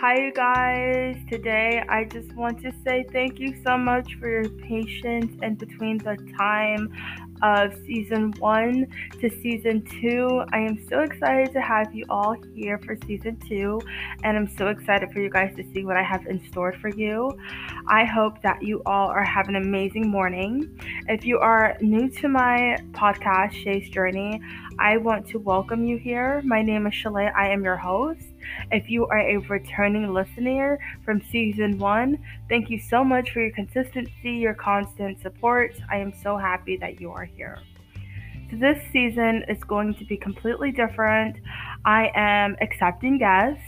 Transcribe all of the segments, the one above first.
Hi, you guys. Today, I just want to say thank you so much for your patience and between the time of season one to season two. I am so excited to have you all here for season two, and I'm so excited for you guys to see what I have in store for you. I hope that you all are having an amazing morning. If you are new to my podcast, Shay's Journey, I want to welcome you here. My name is Shalay. I am your host. If you are a returning listener from season one, thank you so much for your consistency, your constant support. I am so happy that you are here. So, this season is going to be completely different. I am accepting guests.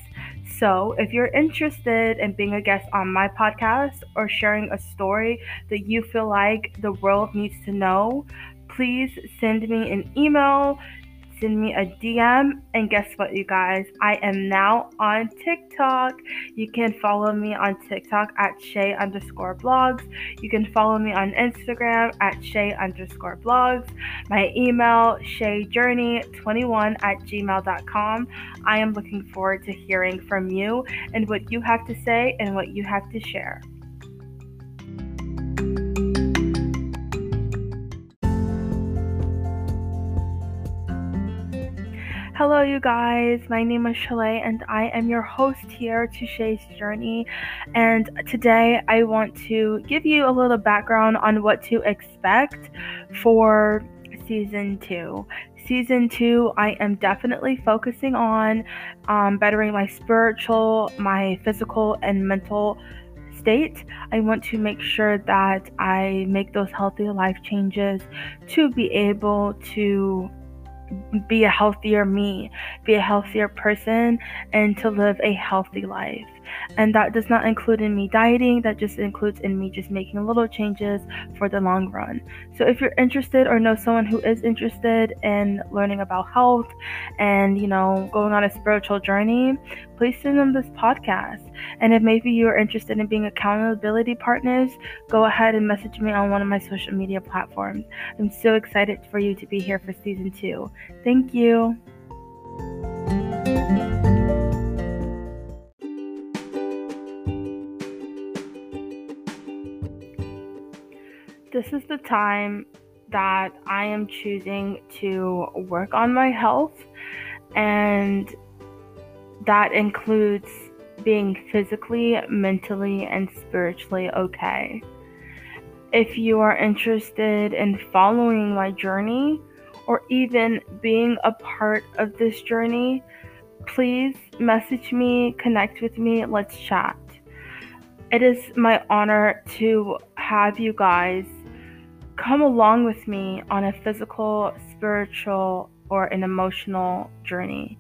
So, if you're interested in being a guest on my podcast or sharing a story that you feel like the world needs to know, please send me an email send me a DM. And guess what, you guys? I am now on TikTok. You can follow me on TikTok at Shay underscore blogs. You can follow me on Instagram at Shay underscore blogs. My email, shayjourney21 at gmail.com. I am looking forward to hearing from you and what you have to say and what you have to share. Hello, you guys. My name is Shalay, and I am your host here to Shay's Journey. And today, I want to give you a little background on what to expect for season two. Season two, I am definitely focusing on um, bettering my spiritual, my physical, and mental state. I want to make sure that I make those healthy life changes to be able to be a healthier me, be a healthier person, and to live a healthy life. And that does not include in me dieting, that just includes in me just making little changes for the long run. So if you're interested or know someone who is interested in learning about health and, you know, going on a spiritual journey, please send them this podcast. And if maybe you're interested in being accountability partners, go ahead and message me on one of my social media platforms. I'm so excited for you to be here for season two. Thank you. This is the time that I am choosing to work on my health, and that includes being physically, mentally, and spiritually okay. If you are interested in following my journey or even being a part of this journey, please message me, connect with me, let's chat. It is my honor to have you guys come along with me on a physical, spiritual, or an emotional journey.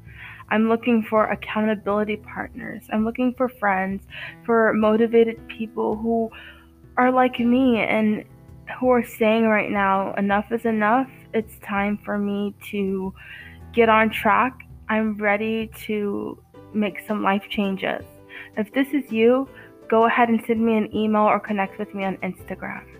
I'm looking for accountability partners. I'm looking for friends, for motivated people who are like me and who are saying right now, enough is enough. It's time for me to get on track. I'm ready to make some life changes. If this is you, go ahead and send me an email or connect with me on Instagram.